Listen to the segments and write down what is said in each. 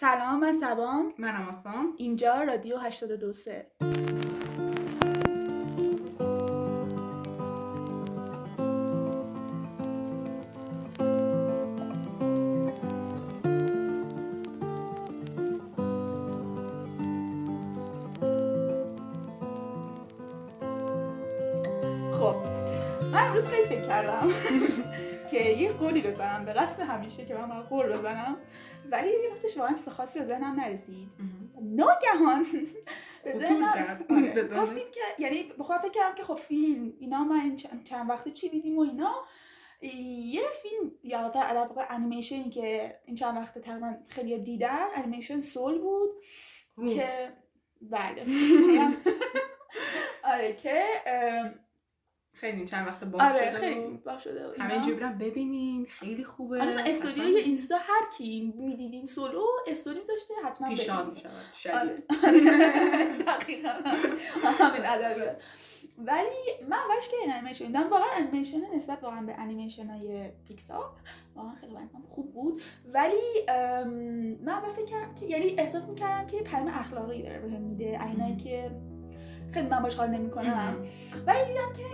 سلام من سبام. منم آسام. اینجا رادیو 82 قولی بزنم به رسم همیشه که من قول بزنم ولی راستش واقعا چیز خاصی به ذهنم نرسید ناگهان به خطور ذهنم. آره،. گفتیم که یعنی به خودم فکر کردم که خب فیلم اینا من این چند, وقته چی دیدیم و اینا یه فیلم یا در واقع انیمیشنی که این چند وقته تقریبا خیلی دیدن انیمیشن سول بود. که بله آره که خیلی چند وقت باب آره شده خیلی و باح شده همه برم ببینین خیلی خوبه. آره، استوری اینستا هر کی می‌دیدین سولو استوری داشته حتما پیشنهاد ببینید. می‌شود آره. شدید دقیقا. همین ادبیات. ولی من اولش که این انیمیشن دیدم واقعا انیمیشن نسبت واقعا به انیمیشن های پیکسار واقعا خیلی برام خوب بود. ولی من اول فکر کردم که یعنی احساس می‌کردم که پیام اخلاقی داره بهم میده. اینایی مهم. که خیلی من باش حال نمی‌کنم. ولی دیدم که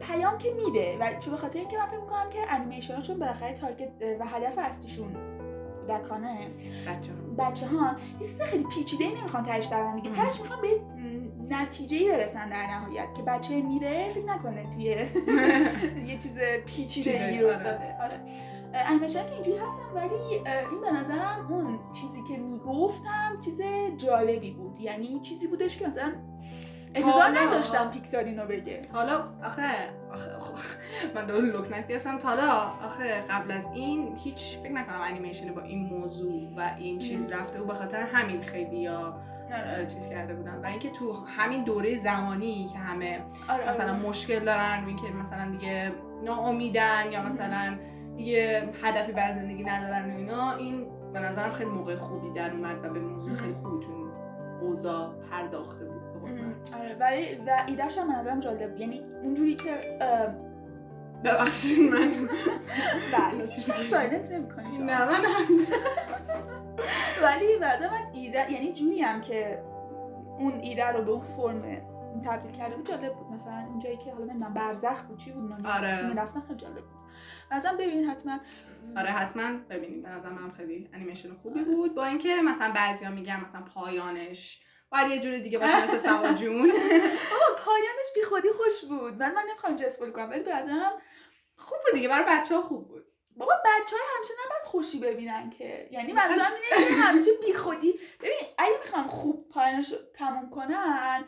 پیام که میده و چون به خاطر اینکه من فکر می‌کنم که انیمیشن ها چون بالاخره تارگت و هدف اصلیشون کودکانه بچه بچه ها یه چیز خیلی پیچیده ای نمی‌خوان تهش در دیگه. تهش می‌خوان به نتیجه ای برسن در نهایت که بچه میره فکر نکنه توی یه چیز پیچیده ای آره. افتاده آره انیمیشن که اینجوری هستن ولی این به نظرم اون چیزی که می‌گفتم چیز جالبی بود. یعنی چیزی بودش که مثلا انتظار نداشتم پیکسار اینو بگه. حالا آخه. آخه, من دارم لکنت گرفتم تا حالا آخه قبل از این هیچ فکر نکنم انیمیشن با این موضوع و این چیز رفته. و به خاطر همین خیلی یا چیز کرده بودن. و اینکه تو همین دوره زمانی که همه آره مثلا آره. مشکل دارن و اینکه مثلا دیگه ناامیدن یا مثلا دیگه هدفی بر زندگی ندارن و اینا این به نظرم خیلی موقع خوبی در اومد و به موضوع خیلی خوبی تو این اوضاع پرداخته بود. من. آره ولی و ایدهش هم نظرم جالب. یعنی اونجوری که ببخشید من. بله سایلنت نمی‌کنی؟ نه من ولی بعد من ایده یعنی جوری هم که اون ایده رو به اون فرم تبدیل کرده بود جالب بود. مثلا اونجایی که حالا نمی‌دونم برزخ بود چی بود آره. می‌رفتن خیلی جالب بود. مثلا ببینید حتما. آره حتما ببینیم به نظر منم خیلی انیمیشن خوبی بود. با اینکه مثلا بعضیا میگن مثلا پایانش باید یه جور دیگه باشه مثل سوا جون. بابا پایانش بی خودی خوش بود. من من نمی‌خوام اینجا اسپول کنم ولی به نظرم خوب بود دیگه. برای بچه ها خوب بود. بابا بچه های همیشه نباید خوشی ببینن که. یعنی منظورم اینه که همیشه بی خودی. ببین اگه می‌خوام خوب پایانش رو تموم کنن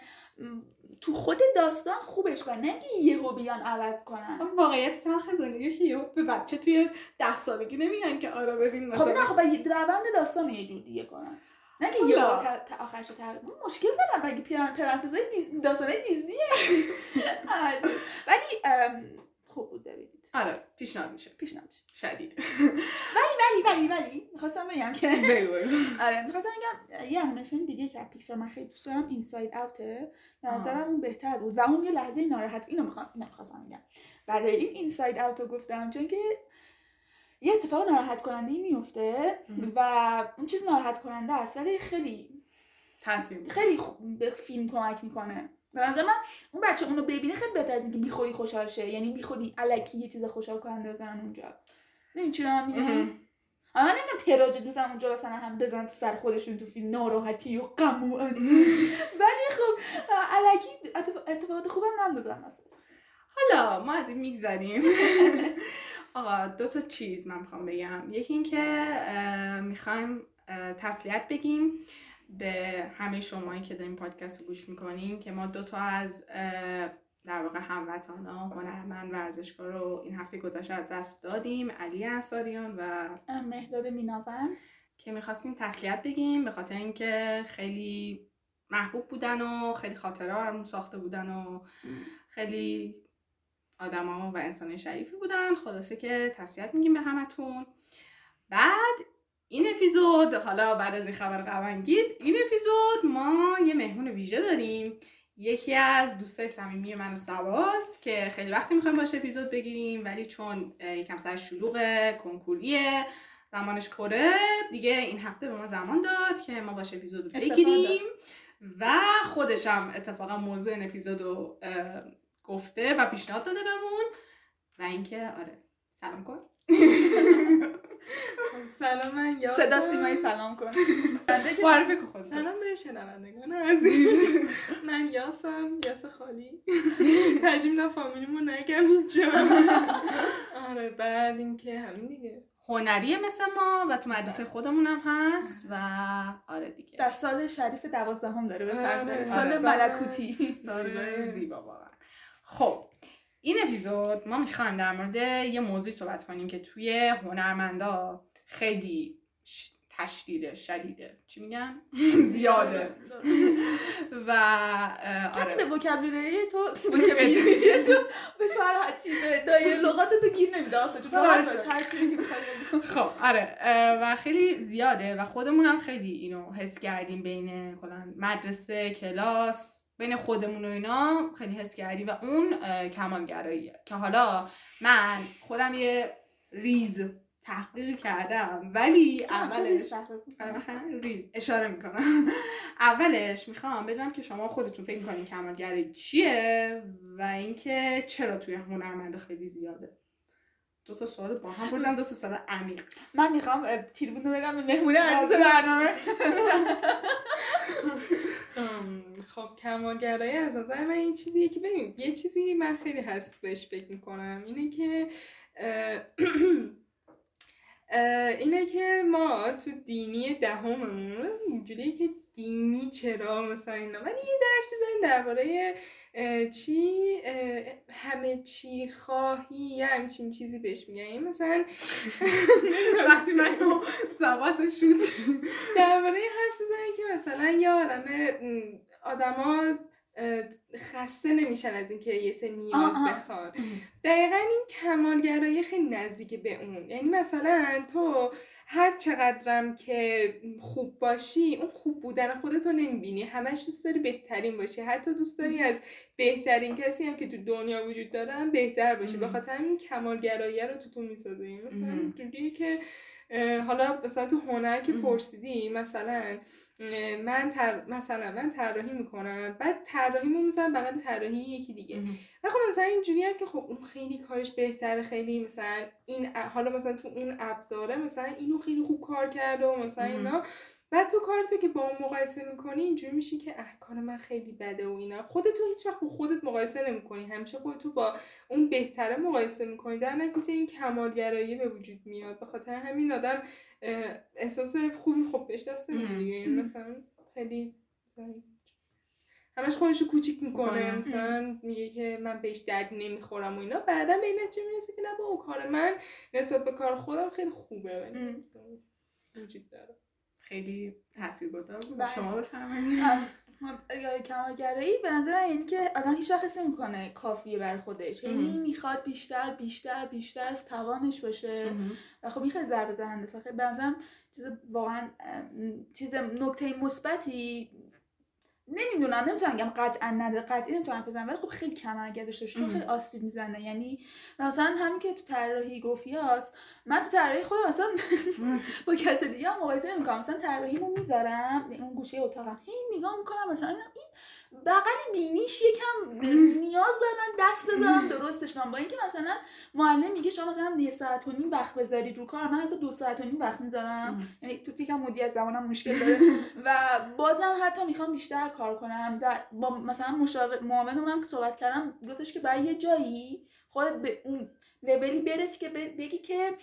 تو خود داستان خوبش کنن نه که یهو بیان عوض کنن. واقعیت تلخ زندگی که یهو به بچه توی ده سالگی نمیگن که آره ببین خب نه خب باید روند داستان یه جور دیگه کنن. نه که یه. بار تا- آخرش من مشکل دارم مگه پیرن پرنسسای دیز... داستانای دیزنیه عجیب. ولی خوب بود ببینید. آره پیشنهاد میشه. پیشنهاد میشه. شدید. ولی ولی ولی می‌خواستم بگم که آره می‌خواستم بگم یه انیمیشن دیگه که پیکسار من خیلی دوست دارم Inside Out ه به. نظرم اون بهتر بود. و اون یه لحظه ناراحت اینو می‌خوام اینو می‌خواستم بگم. برای این اینساید اوت رو گفتم چون که یه اتفاق ناراحت کننده میفته. و اون چیز ناراحت کننده است ولی خیلی تاثیر. خیلی به فیلم کمک می‌کنه به نظر من اون بچه اونو ببینه خیلی بهتر از اینکه بیخودی خوشحال شه یعنی بیخودی الکی یه چیز خوشحال کننده بزنن اونجا نه چی دارم میگم. اما من نمیگم تراژدی مثلا اونجا مثلا هم بزن تو سر خودشون تو فیلم ناراحتی و غم و. ولی خب الکی اتف- اتفاقات خوبم نندازن مثلا حالا ما از این میگذریم آقا دو تا چیز من می‌خوام بگم. یکی اینکه می‌خوایم تسلیت بگیم به همه شمایی که دارین پادکست رو گوش می‌کنین که ما دو تا از در واقع هموطنا هنرمند ورزشکار رو این هفته گذشته از دست دادیم. علی انصاریان و مهداد میناوند. که می‌خواستیم تسلیت بگیم به خاطر اینکه خیلی محبوب بودن و خیلی خاطره برامون ساخته بودن و خیلی آدما و انسان شریفی بودن. خلاصه که تسلیت میگیم به همتون. بعد این اپیزود حالا بعد از این خبر غم انگیز این اپیزود ما یه مهمون ویژه داریم. یکی از دوستای صمیمی من و سواس که خیلی وقتی می‌خوایم باشه اپیزود بگیریم ولی چون یکم سر شلوغ کنکوریه زمانش پره دیگه این هفته به ما زمان داد که ما باش اپیزود بگیریم. و خودش هم اتفاقا موضوع این اپیزود رو گفته و پیشنهاد داده بهمون و اینکه آره سلام کن. خب، سلام من یاسم صدا سیمایی سلام کن. که معرفی کن خودت سلام به شنوندگان عزیز. من یاسم یاس خالی. ترجیم نه فامیلیمو نگم اینجا. آره بعد اینکه همین دیگه. هنریه مثل ما و تو مدرسه خودمون هم هست و آره دیگه. در سال شریف دوازدهم داره به سر آره، می‌بره. آره. سال ملکوتی. سال زیبا واقعا. خب این اپیزود ما می‌خوایم در مورد یه موضوعی صحبت کنیم که توی هنرمندا خیلی تشدیده شدیده. چی میگن؟ زیاده. و کسی آره. به وکابولری تو وکابولری تو به فرحت چیزه دایره لغات تو گیر نمیده. باور باش باشه. هر چیزی که. خب آره. و خیلی زیاده. و خودمون هم خیلی اینو حس کردیم بین کلا مدرسه کلاس بین خودمون و اینا خیلی حس کردیم. و اون کمالگراییه که حالا من خودم یه ریز تحقیق کردم. ولی اولش ریز؟ آره، اشاره می‌کنم. اولش می‌خوام بدونم که شما خودتون فکر می‌کنین کمالگرایی چیه و اینکه چرا توی هنرمند خیلی زیاده. دو تا سوال با هم پرسیدم دو تا سوال عمیق. من می‌خوام رو بگم به مهمونه عزیز آره. برنامه. ام، خب کمالگرایی از نظر من این چیزیه که ببین یه چیزی من خیلی هست بهش فکر می‌کنم اینه که اینه که ما تو دینی دهممون اینجوریه که دینی چرا مثلا اینا. ولی یه درسی داریم درباره چی همه چی خواهی یه همچین چیزی بهش میگن. یعنی مثلا وقتی من سواس شوت. درباره حرف بزنیم که مثلا یه عالمه م، آدما خسته نمیشن از اینکه یه سه نیاز. بخوان. دقیقا این کمالگرایی خیلی نزدیک به اون. یعنی مثلا تو هر چقدرم که خوب باشی اون خوب بودن خودتو نمی‌بینی. همش دوست داری بهترین باشی. حتی دوست داری از بهترین کسی هم که تو دنیا وجود داره هم بهتر باشی. به. خاطر همین کمالگرایی رو تو تو می‌سازه مثلا که حالا مثلا تو هنر که. پرسیدی مثلا من تر... مثلا من طراحی می‌کنم بعد طراحیمو می‌زنم بغل طراحی یکی دیگه و خب مثلا اینجوری هم که خب اون خیلی کارش بهتره خیلی مثلا این حالا مثلا تو اون ابزاره مثلا اینو خیلی خوب کار کرده و مثلا. اینا بعد تو کارتو که با اون مقایسه می‌کنی اینجوری میشی که اه کار من خیلی بده و اینا. خودتو هیچ وقت با خودت مقایسه نمی‌کنی. همیشه خودتو با اون بهتره مقایسه می‌کنی. در نتیجه این کمالگرایی به وجود میاد. به خاطر همین آدم احساس خوبی خب بهش دست. دیگه. مثلا خیلی همش خودشو کوچیک می‌کنه. مثلا میگه که من بهش درد نمی‌خورم و اینا. بعدا به این نتیجه می‌رسه که نه با کار من نسبت به کار خودم خیلی خوبه. وجود داره. خیلی تاثیرگذار بود. بله. شما بفرمایید. کمالگرایی به نظر من یعنی که آدم هیچ وقت نمی‌کنه کافیه بر خودش. یعنی. می‌خواد بیشتر بیشتر بیشتر از توانش باشه. و خب این خیلی ضربه زننده است. خیلی به نظرم چیز واقعا چیز نکته مثبتی نمی‌دونم نمی‌تونم بگم قطعا نداره قطعی نمی‌تونم بزنم ولی خب خیلی کم اگر داشته چون. خیلی آسیب می‌زنه. یعنی مثلا همین که تو طراحی گفت یاس من تو طراحی خودم مثلا با کس دیگه هم مقایسه نمی‌کنم. مثلا طراحیمو می‌ذارم اون گوشه اتاقم هی نگاه می‌کنم مثلا این بغل بینیش یکم نیاز داره من دست بذارم درستش کنم. با اینکه مثلا معلم میگه شما مثلا یه ساعت و نیم وقت بذارید رو کار من حتی دو ساعت و نیم وقت می‌ذارم. یعنی تو یکم از زمانم مشکل داره. و بازم حتی می‌خوام بیشتر کار کنم. در با مثلا مشاور معاونم هم که صحبت کردم گفتش که برای یه جایی خودت به اون لولی برسی که بگی که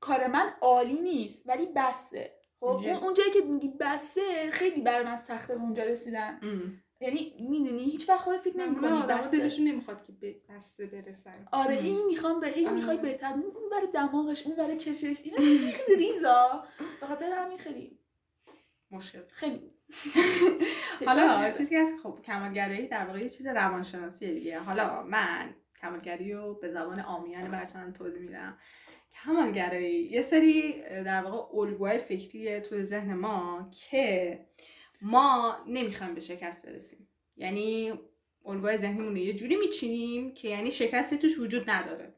کار من عالی نیست ولی بسه. خب. اون جایی که میگی بسه خیلی برای من سخته اونجا رسیدن. یعنی می‌دونی هیچ وقت خودت فکر نمی‌کنی آدم دلشون نمی‌خواد که به بسته برسن. آره. این می‌خوام به هی. می‌خوای بهتر اون برای دماغش اون برای چشش اینا خیلی ریزا. به خاطر همین خیلی مشکل. خیلی حالا چیزی که هست خب کمالگرایی در واقع یه چیز روانشناسیه دیگه. حالا من کمالگرایی رو به زبان عامیانه براتون توضیح میدم. کمالگرایی یه سری در واقع الگوهای فکری توی ذهن ما که ما نمی‌خوایم به شکست برسیم. یعنی الگوهای ذهنیمون رو یه جوری میچینیم که یعنی شکستی توش وجود نداره.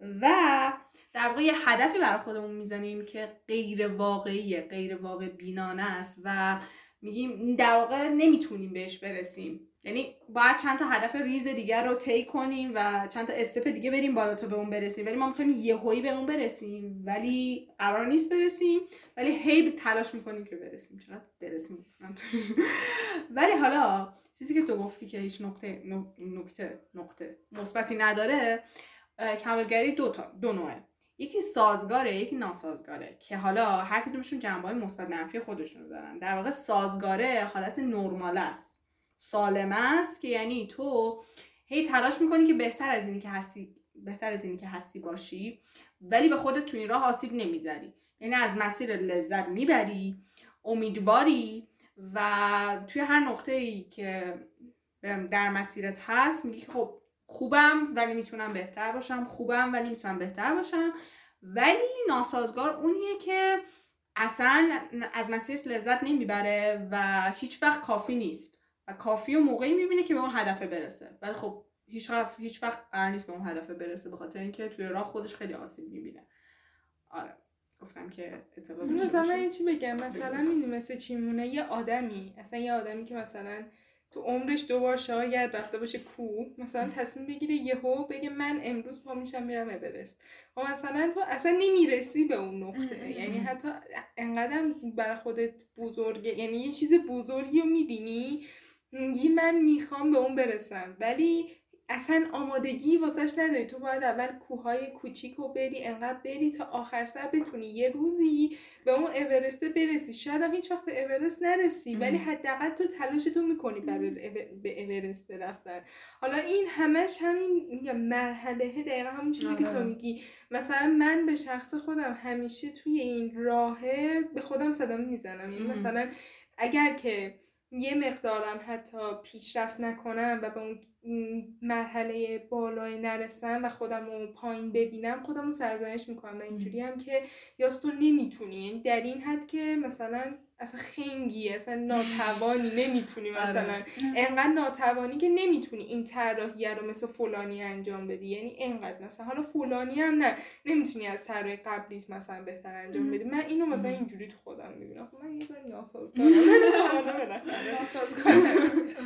و در واقع یه هدفی برای خودمون می‌زنیم که غیر واقعیه غیر واقع بینانه است و میگیم در واقع نمی‌تونیم بهش برسیم. یعنی باید چند تا هدف ریز دیگر رو طی کنیم و چند تا استپ دیگه بریم بالا تا به اون برسیم. ولی ما می‌خوایم یهویی به اون برسیم. ولی قرار نیست برسیم. ولی هی تلاش می‌کنیم که برسیم. چقدر برسیم ولی حالا چیزی که تو گفتی که هیچ نقطه نقطه نقطه مثبتی نداره کمالگری دو تا دو نوعه. یکی سازگاره یکی ناسازگاره که حالا هر کدومشون جنبه مثبت منفی خودشونو دارن. در واقع سازگاره حالت نرمال است. سالم است که یعنی تو هی تلاش می‌کنی که بهتر از اینی که هستی بهتر از اینی که هستی باشی ولی به خودت تو این راه آسیب نمی‌ذاری. یعنی از مسیر لذت می‌بری امیدواری و توی هر نقطه ای که در مسیرت هست میگی خب خوبم ولی می‌تونم بهتر باشم خوبم ولی می‌تونم بهتر باشم. ولی ناسازگار اونیه که اصلا از مسیرش لذت نمی‌بره و هیچ وقت کافی نیست. و کافی و موقعی می‌بینه که به اون هدفه برسه. ولی خب هیچ وقت هیچ وقت قرار نیست به اون هدفه برسه به خاطر اینکه توی راه خودش خیلی آسیب می‌بینه. آره. گفتم که اطلاع مثلا من چی بگم. مثلا می‌دونی مثل چی مونه یه آدمی اصلا یه آدمی که مثلا تو عمرش دوبار شاید رفته باشه کو مثلا تصمیم بگیره یهو بگه من امروز پا میشم میرم اورست. و مثلا تو اصلا نمی‌رسی به اون نقطه. یعنی حتی انقدر برای خودت بزرگه یعنی یه چیز بزرگی رو می‌بینی میگی من می‌خوام به اون برسم. ولی اصلا آمادگی واسش نداری. تو باید اول کوههای کوچیک رو بری انقدر بری تا آخر سر بتونی یه روزی به اون اورست برسی. شاید هم هیچ وقت به اورست نرسی ولی حداقل تو تلاشتو می‌کنی برای به اورست رفتن. حالا این همش همین مرحله دقیقا همون چیزی که تو آره. میگی. مثلا من به شخص خودم همیشه توی این راهه به خودم صدام می‌زنم. یعنی مثلا اگر که یه مقدارم حتی پیشرفت نکنم و به اون مرحله بالای نرسم و خودم رو پایین ببینم خودم رو سرزنش می‌کنم. و اینجوری هم که یاست تو نمی‌تونی در این حد که مثلا اصلا خنگی اصلا ناتوانی نمی‌تونی آره. مثلا. انقدر ناتوانی که نمی‌تونی این طراحی رو مثل فلانی انجام بدی. یعنی انقدر مثلا. حالا فلانی هم نه. نمی‌تونی از طراح قبلی مثلا بهتر انجام بدی. من اینو مثلا اینجوری تو خودم می‌بینم. خب من یه ناسازگارم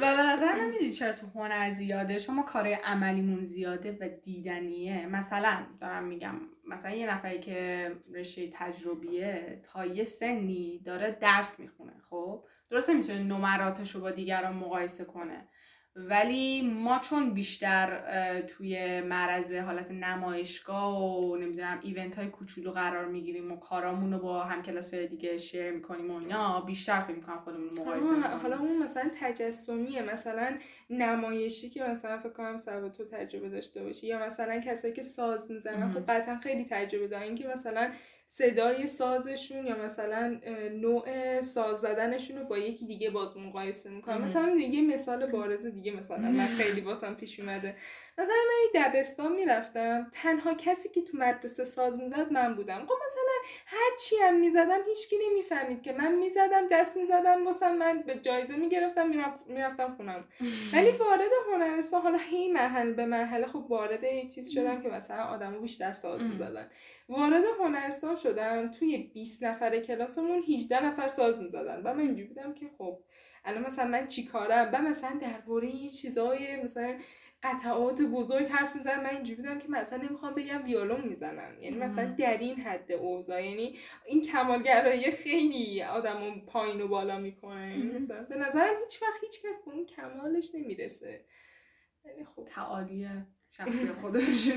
و به نظر من می‌دونی چرا تو هنر زیاده؟ شما کارهای عملیمون زیاده و دیدنیه. مثلا دارم میگم مثلا یه نفری که رشته تجربیه تا یه سنی داره درس می‌خونه خب؟ درسته می‌تونه نمراتش رو با دیگران مقایسه کنه. ولی ما چون بیشتر توی معرض حالت نمایشگاه و نمی‌دونم ایونت های کوچولو قرار می‌گیریم و کارامون رو با هم کلاس دیگه شیر می‌کنیم و اینا بیشتر فکر می‌کنم خودمون مقایسه حالا اون مثلا تجسمیه مثلا نمایشی که مثلا فکر کنم سبب تو تجربه داشته باشی یا مثلا کسایی که ساز می‌زنن خب قطعا خیلی تجربه دارن. که مثلا صدای سازشون یا مثلا نوع ساز زدنشون رو با یکی دیگه باز مقایسه می‌کنم. مثلا یه مثال بارز دیگه مثلا من خیلی واسم پیش اومده. مثلا من دبستان می‌رفتم. تنها کسی که تو مدرسه ساز می‌زد من بودم. خب مثلا هر چی هم می‌زدم هیچکی نمی‌فهمید که من می‌زدم دست می‌زدم واسم من به جایزه می‌گرفتم می‌رفتم خونم. ولی وارد هنرستان حالا هی مرحله به مرحله خب وارد یه چیز شدم که مثلا آدمو بیشتر ساز می‌زدن. وارد هنرستان شدم توی 20 نفر کلاسمون 18 نفر ساز می‌زدن. و من اینجوری بودم که خب الان مثلا من چی کارم؟ و مثلا درباره یه چیزای مثلا قطعات بزرگ حرف می‌زنم. من اینجوری بودم که مثلا نمی‌خوام بگم ویولون می‌زنم. یعنی مثلا در این حد اوضاع. یعنی این کمالگرایی خیلی آدمو پایین و بالا می‌کنه. یعنی مثلا به نظرم هیچ وقت هیچ کس به اون کمالش نمی‌رسه. یعنی خب. تعالیه شخصی خودش.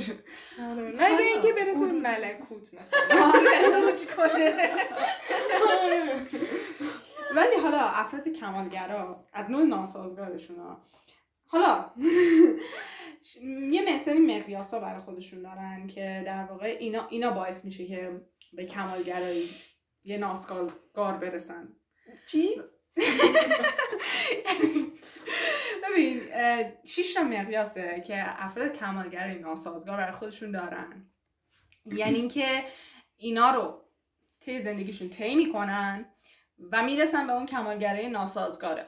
آره. مگه اینکه برسه به ملکوت مثلا. آره کنه. آره. ولی حالا افراد کمالگرا از نوع ناسازگارشون حالا یه مثلی مقیاس ها برای خودشون دارن که در واقع اینا, اینا باعث میشه که به کمالگرایی یه ناسازگار برسن. چی؟ ببین شیش تا مقیاسه که افراد کمالگرای ناسازگار برای خودشون دارن. یعنی اینکه اینا رو طی زندگیشون طی می‌کنن و می‌رسن به اون کمالگرای ناسازگاره.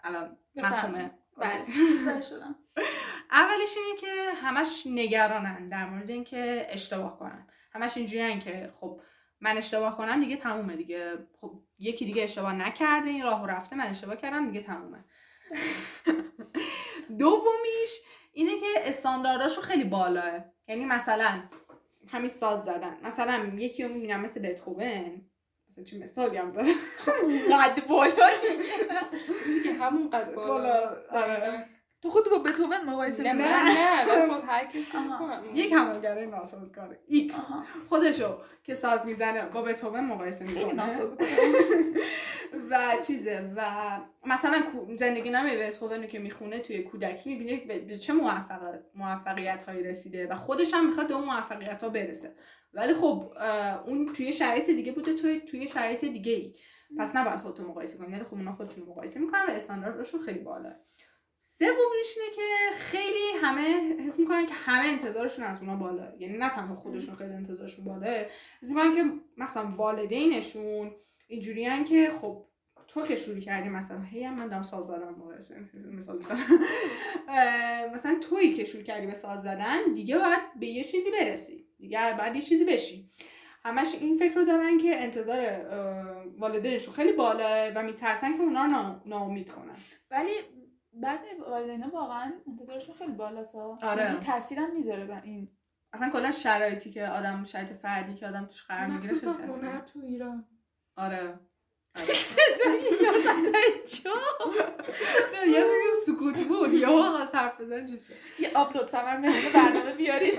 الان مفهومه. بله اولش اینه که همش نگرانن در مورد اینکه اشتباه کنن. همش اینجوریان که خب من اشتباه کنم دیگه تمومه دیگه. خب یکی دیگه اشتباه نکرده این راهو رفته من اشتباه کردم دیگه تمومه. دومیش اینه که استاندارداشو خیلی بالاه یعنی مثلا همین ساز زدن. مثلا یکی رو می‌بینم مثل بتهوون. مثلا چه مثالی هم زدن قد بالا دیگه همون قد بالا آره. دقیقاً. تو خودتو با بتهوون مقایسه نه می‌کنی؟ نه ولی خب هر کسی. یک کمالگرای ناسازگاره X. خودشو که ساز می‌زنه با بتهوون مقایسه می‌کنه ناسازگار. و چیزه و مثلا زندگی نامه بتهوون که می‌خونه توی کودکی می‌بینه به چه موفق موفقیت هایی رسیده و خودش هم می‌خواد به اون موفقیت ها برسه ولی خب اون توی شرایط دیگه بوده توی توی شرایط دیگه ای پس نباید خودتو مقایسه کنی ولی خب اونا خودشون مقایسه می‌کنن و استانداردشون خیلی بالاه سومیش اینه که خیلی همه حس می‌کنن که همه انتظارشون از اونا بالا. یعنی نه تنها خودشون خیلی انتظارشون بالاه حس می‌کنن که مثلا والدینشون اینجوریان که خب تو که شروع کردی مثلا هی من دارم ساز زدن مثال مثلا تویی که شروع کردی به ساز زدن دیگه باید به یه چیزی برسی. دیگه باید یه چیزی بشی. همش این فکر رو دارن که انتظار والدینشون خیلی بالاه و میترسن که اونا رو نا- ناامید کنن. ولی بعضی والدینا واقعا انتظارشون خیلی بالاست. آره. یعنی تاثیرم می‌ذاره به این. اصلا کلا شرایطی که آدم شرایط فردی که آدم توش قرار می‌گیره خیلی تاثیر تو ایران. آره. نه، یه سری سکوت بود. یا آقا حرف بزن چیز شد. یه آپلود فقط برنامه بیارید.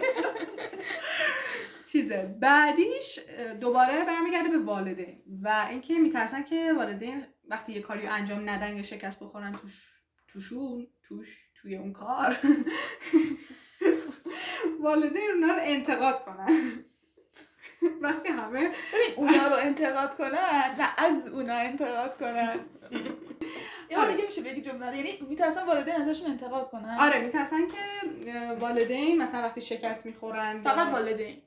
چیزه. بعدیش دوباره برمیگرده به والدین. و اینکه میترسن که والدین وقتی یه کاری رو انجام ندن یا شکست بخورن توش توشون توش توی اون کار. والدین اونا رو انتقاد کنن. وقتی همه ببین اونا رو انتقاد کنن و از اونا انتقاد کنن. یه بار آره. دیگه میشه بگی جمله. یعنی میترسن والدین ازشون انتقاد کنن؟ آره میترسن که والدین مثلا وقتی شکست می‌خورن فقط والدین.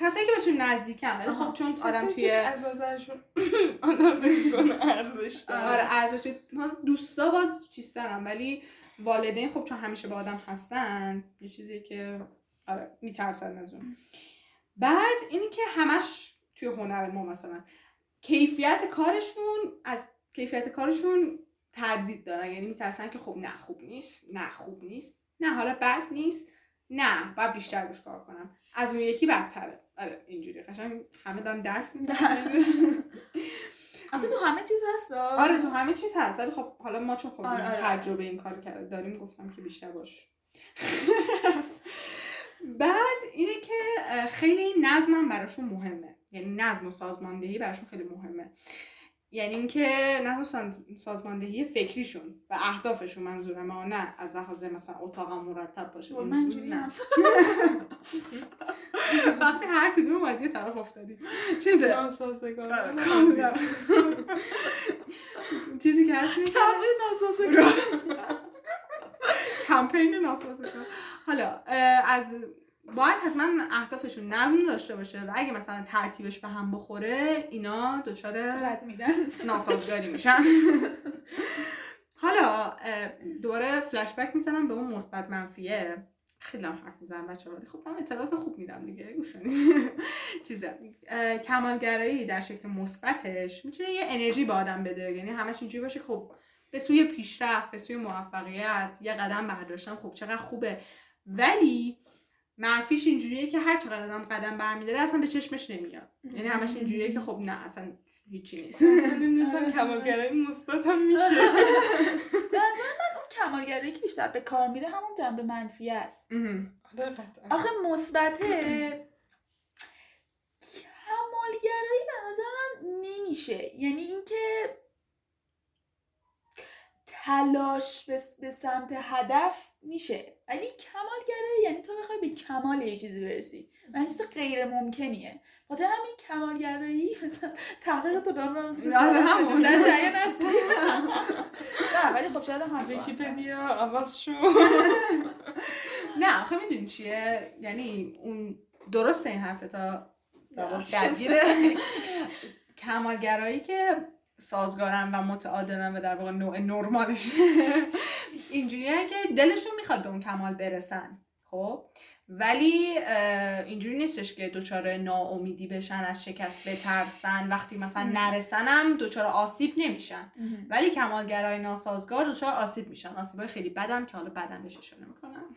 کسایی که بهشون نزدیکن ولی. خب چون آدم توی از نظرشون آدم می‌کنه ارزش داره. آره ارزش ما دوستا باز چیسترن ولی والدین خب چون همیشه با آدم هستن یه چیزی که آره میترسن از اون. بعد اینی که همش توی هنر ما مثلا کیفیت کارشون از کیفیت کارشون تردید دارن. یعنی میترسن که خب نه خوب نیست نه خوب نیست نه حالا بد نیست نه باید بیشتر روش کار کنم. از اون یکی بدتره. آره اینجوری قشنگ همه دارن درک می‌کنن. البته تو همه چیز هست. آره تو همه چیز هست ولی خب حالا ما چون خب آره، آره. تجربه این کار کرده داریم گفتم که بیشتر باش بعد اینه که خیلی نظمم براشون مهمه یعنی نظم و سازماندهی براشون خیلی مهمه یعنی اینکه نظم ساز- سازماندهی فکریشون و اهدافشون منظورم ها نه از لحاظ مثلا اتاقم مرتب باشه. من نه. وقتی هر کدوم از یه طرف افتادیم چیزه؟ آره،. چیزی که هست کمپین ناسازگار. حالا از باید حتما اهدافشون نظم داشته باشه و اگه مثلا ترتیبش به هم بخوره اینا دچار رد میدن. ناسازگاری میشن. حالا دوباره فلش بک می‌زنم به اون مثبت منفیه. خیلی هم حرف می‌زنم بچه ولی خب من اطلاعات خوب میدم دیگه. گوش. چیزه کمالگرایی در شکل مثبتش می‌تونه یه انرژی به آدم بده. یعنی همش اینجوری باشه خب به سوی پیشرفت به سوی موفقیت یه قدم برداشتم خب چقدر خوبه. ولی منفیش اینجوریه که هر چقدر آدم قدم برمیداره اصلا به چشمش نمیاد. یعنی همش اینجوریه که خب نه اصلا هیچی نیست. من نمی‌دونستم کمالگرایی مثبت هم میشه. اون کمالگرایی که بیشتر به کار میره همون جنبه منفی است. آره قطعا. آخه مثبته. کمالگرایی به نظرم نمیشه. یعنی اینکه تلاش به سمت هدف میشه. ولی کمالگرایی یعنی تو بخوای به کمال یه چیزی برسی. و این چیز غیر ممکنیه. خاطر همین کمالگرایی مثلا تحقیق تو دارم رو آره، همون. نه ولی خب شاید هم ویکیپدیا آواز شو. نه آخه می‌دونی چیه؟ یعنی اون درسته این حرف تا سواد درگیره. کمالگرایی که سازگارن و متعادلن و در واقع نوع نرمالش اینجوریه که دلشون می‌خواد به اون کمال برسن خب؟ ولی اینجوری نیستش که دچار ناامیدی بشن از شکست بترسن. وقتی مثلا. نرسنم دچار آسیب نمیشن. ولی کمالگرای ناسازگار دچار آسیب میشن. آسیبای خیلی بدم که حالا بدم نمی‌کنم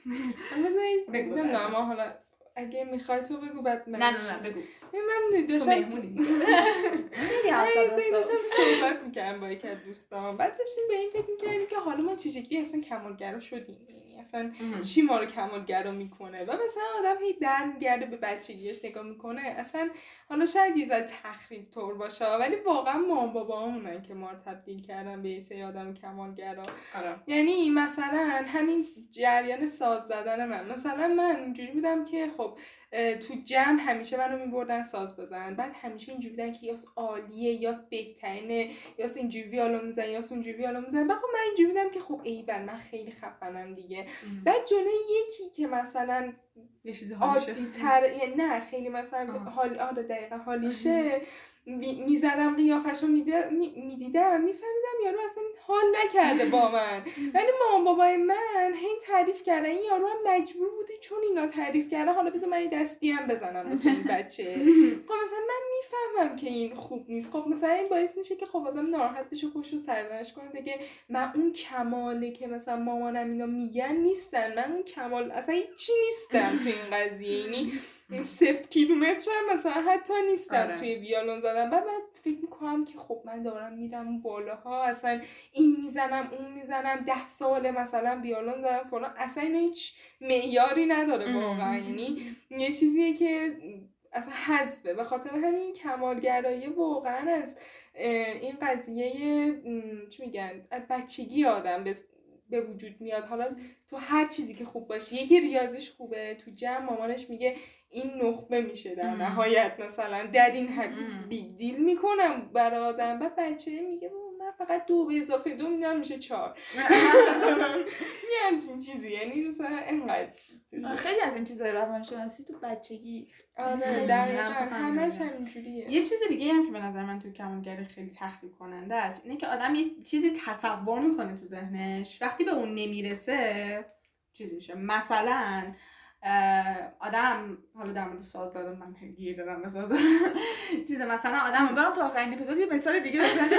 بذارید بگو. نمی‌دونم حالا اگه می‌خوای تو بگو بعد نه نه نه بگو. من داشتم مهمونی. داشتم صحبت می‌کردم با یک از دوستان بعد داشتیم به این فکر می‌کردیم که حالا ما چه شکلی اصلا کمالگرا شدیم. اصلا چی ما رو کمالگرا می‌کنه؟ و مثلا آدم هی برمیگرده به بچگیش نگاه می‌کنه. اصلا حالا شاید یه ذره تخریب طور باشه ولی واقعا ما بابامونن که ما رو تبدیل کردن به یه آدم کمالگرا. آره. یعنی مثلا همین جریان ساز زدن من. مثلا من اینجوری بودم که خب تو جمع همیشه منو میبردن ساز بزن. بعد همیشه اینجوری بودن که یاس عالیه یاس بهترینه یاس اینجوری ویالون میزن یاس اونجوری ویالون میزن. بعد خب من اینجوری بودم که خب ای بل من خیلی خفنم دیگه. بعد جلوی یکی که مثلا یه چیزی حالیشه عادی تر یعنی نه خیلی مثلا. حال آره دقیقا حالیشه. می‌زدم قیافش رو می‌دیدم میفهمیدم یارو اصلا حال نکرده با من. ولی مامان بابای من هی تعریف کردن این یارو هم مجبور بودی چون اینا تعریف کردن حالا بذار من یه دستی هم بزنم مثل این بچه. خب مثلا من می‌فهمم که این خوب نیست. خب مثلا این باعث میشه که خب آدم ناراحت بشه خوش رو سرزنش کنه بگه من اون کماله که مثلا مامانم اینا میگن نیستن. من اون کمال اصلا هیچی نیستم تو این قضیه. یعنی صفر کیلومتر هم مثلا حتی نیستم آره. توی ویالون زدن بعد بعد فکر می‌کنم که خب من دارم میرم بالاها اصلا این می‌زنم اون می‌زنم ده ساله مثلا ویالون زدم فلان. اصلا هیچ معیاری نداره. واقعا. یعنی یه چیزیه که اصلا حذفه. به خاطر همین کمالگرایی واقعا از این قضیه چی میگن از بچگی آدم به به وجود میاد. حالا تو هر چیزی که خوب باشی یکی ریاضیش خوبه تو جمع مامانش میگه این نخبه میشه در. نهایت مثلا در این حد. بیگ دیل می‌کنم برای آدم. بعد بچه میگه من فقط دو به اضافه دو می‌دونم میشه چهار. یه همچین چیزی. یعنی مثلا انقدر خیلی از این چیزای روانشناسی تو بچگی آره دقیقا. همش. همینجوریه یه چیز دیگه هم که به نظر من توی کمالگری خیلی تخریب کننده است اینه که آدم یه چیزی تصور می‌کنه تو ذهنش. وقتی به اون نمی‌رسه چیز میشه. مثلا آدم حالا در مورد ساز زدن من گیر دارم به ساز. چیز مثلا آدم برام تا آخرین اپیزود یه مثال دیگه بزنه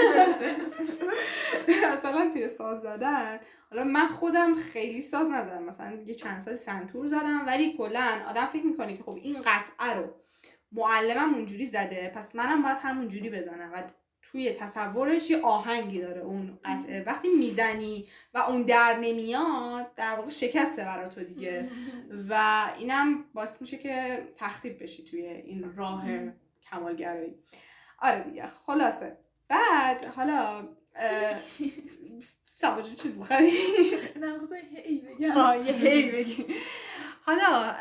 مثلا توی ساز زدن حالا من خودم خیلی ساز نزدم. مثلا یه چند سال سنتور زدم ولی کلا آدم فکر می‌کنه که خب این قطعه رو معلمم اونجوری زده پس منم باید همونجوری بزنم. و توی تصورش یه آهنگی داره اون قطعه. وقتی می‌زنی و اون در نمیاد در واقع شکسته برا تو دیگه. و اینم باعث میشه که تخریب بشی توی این راه کمالگرایی. آره دیگه خلاصه. بعد حالا سبا چیز میخوایی نه هی بگم. حالا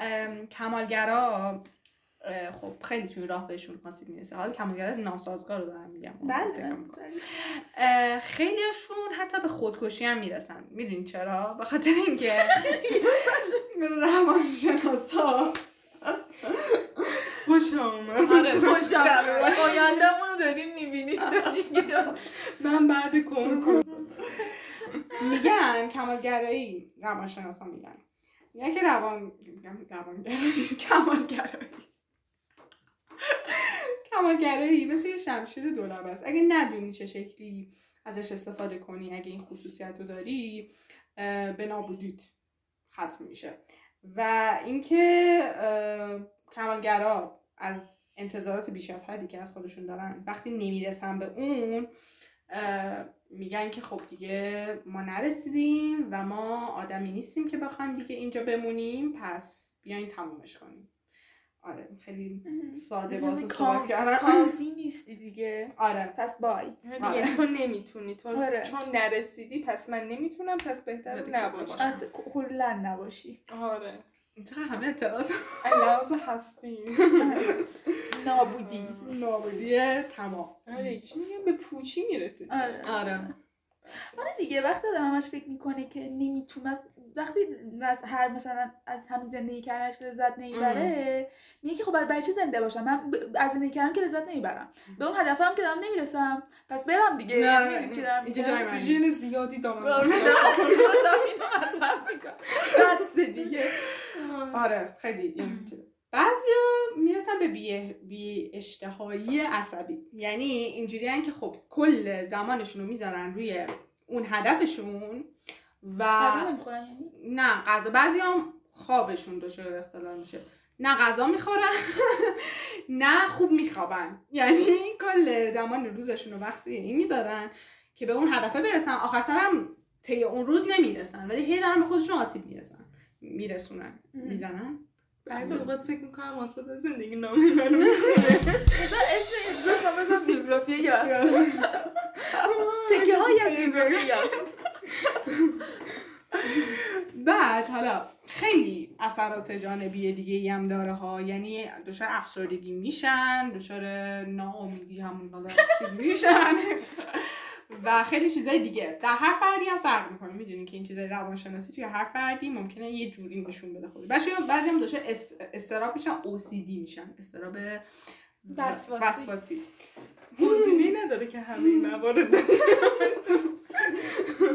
کمالگرا خب خیلی توی راه بهشون آسیب می‌رسه. حالا کمالگرا ناسازگار رو دارم میگم. بله. خیلیشون حتی به خودکشی هم می‌رسن. می‌دونی چرا؟ به خاطر اینکه روانشناسا. خوش آمد. آره خوش آمد. آینده‌مون رو داریم می‌بینید من بعد کنکور میگن کمالگرایی روانشناسا میگن. میگن که روان روانگرایی. کمالگرایی. کمالگرایی مثل یه شمشیر دولاب است. اگه ندونی چه شکلی ازش استفاده کنی اگه این خصوصیت رو داری به نابودیت ختم میشه. و اینکه کمالگرا از انتظارات بیش از حدی که از خودشون دارن وقتی نمی‌رسن به اون میگن که خب دیگه ما نرسیدیم و ما آدمی نیستیم که بخوایم دیگه اینجا بمونیم پس بیاین تمومش کنیم. آره خیلی ساده با تو صحبت کردم. کافی نیستی دیگه. آره. پس بای. دیگه تو نمی‌تونی. تو آره. چون نرسیدی پس من نمی‌تونم پس بهتر بهتر نباش. نباش. اصلا کلا نباشی. آره. چقدر همه اطلاعات علاوه هستی. نابودی. نابودی تمام. آره چی میگم؟ به پوچی می‌رسید آره. آره. آره دیگه وقتی آدم همش فکر می‌کنه که نمی‌تونه. وقتی از هر مثلا از همین زندگی کردنش لذت نمی‌بره میگه که خب برای چی زنده باشم؟ من از زندگی کردن که لذت نمی‌برم. به اون هدفم که دارم نمی‌رسم. پس برم دیگه. اکسیژن زیادی دارم. بس دیگه. آره خیلی. بعضیا می‌رسن به بی, بی اشتهایی عصبی. یعنی اینجوری که خب کل زمانشون رو می‌ذارن روی اون هدفشون و یعنی؟ نه غذا. بعضی هم خوابشون دچار اختلال میشه. نه غذا می‌خورن نه خوب میخوابن. یعنی کل زمان روزشون رو وقتی این می‌ذارن که به اون هدفه برسن آخر سرم طی اون روز نمی‌رسن ولی هی دارن به خودشون آسیب می‌رسن میرسونن می‌زنن. بعضی اوقات فکر می‌کنم واسه زندگی نامه منو می‌خونه بذار اسم اپیزود کنم بذار بیوگرافی یاس تکه های از بیوگرافی یاس بعد حالا خیلی اثرات جانبی دیگه ای هم داره ها. یعنی دچار افسردگی میشن دچار ناامیدی همون حالا چیز میشن. و خیلی چیزای دیگه. در هر فردی هم فرق می‌کنه. می‌دونین که این چیزای روانشناسی توی هر فردی ممکنه یه جوری نشون بده خود بعضی بعضی هم دچار اس... استراب میشن OCD میشن. استراب وسواسی. وسواسی. گزینه نداره که همه این موارد.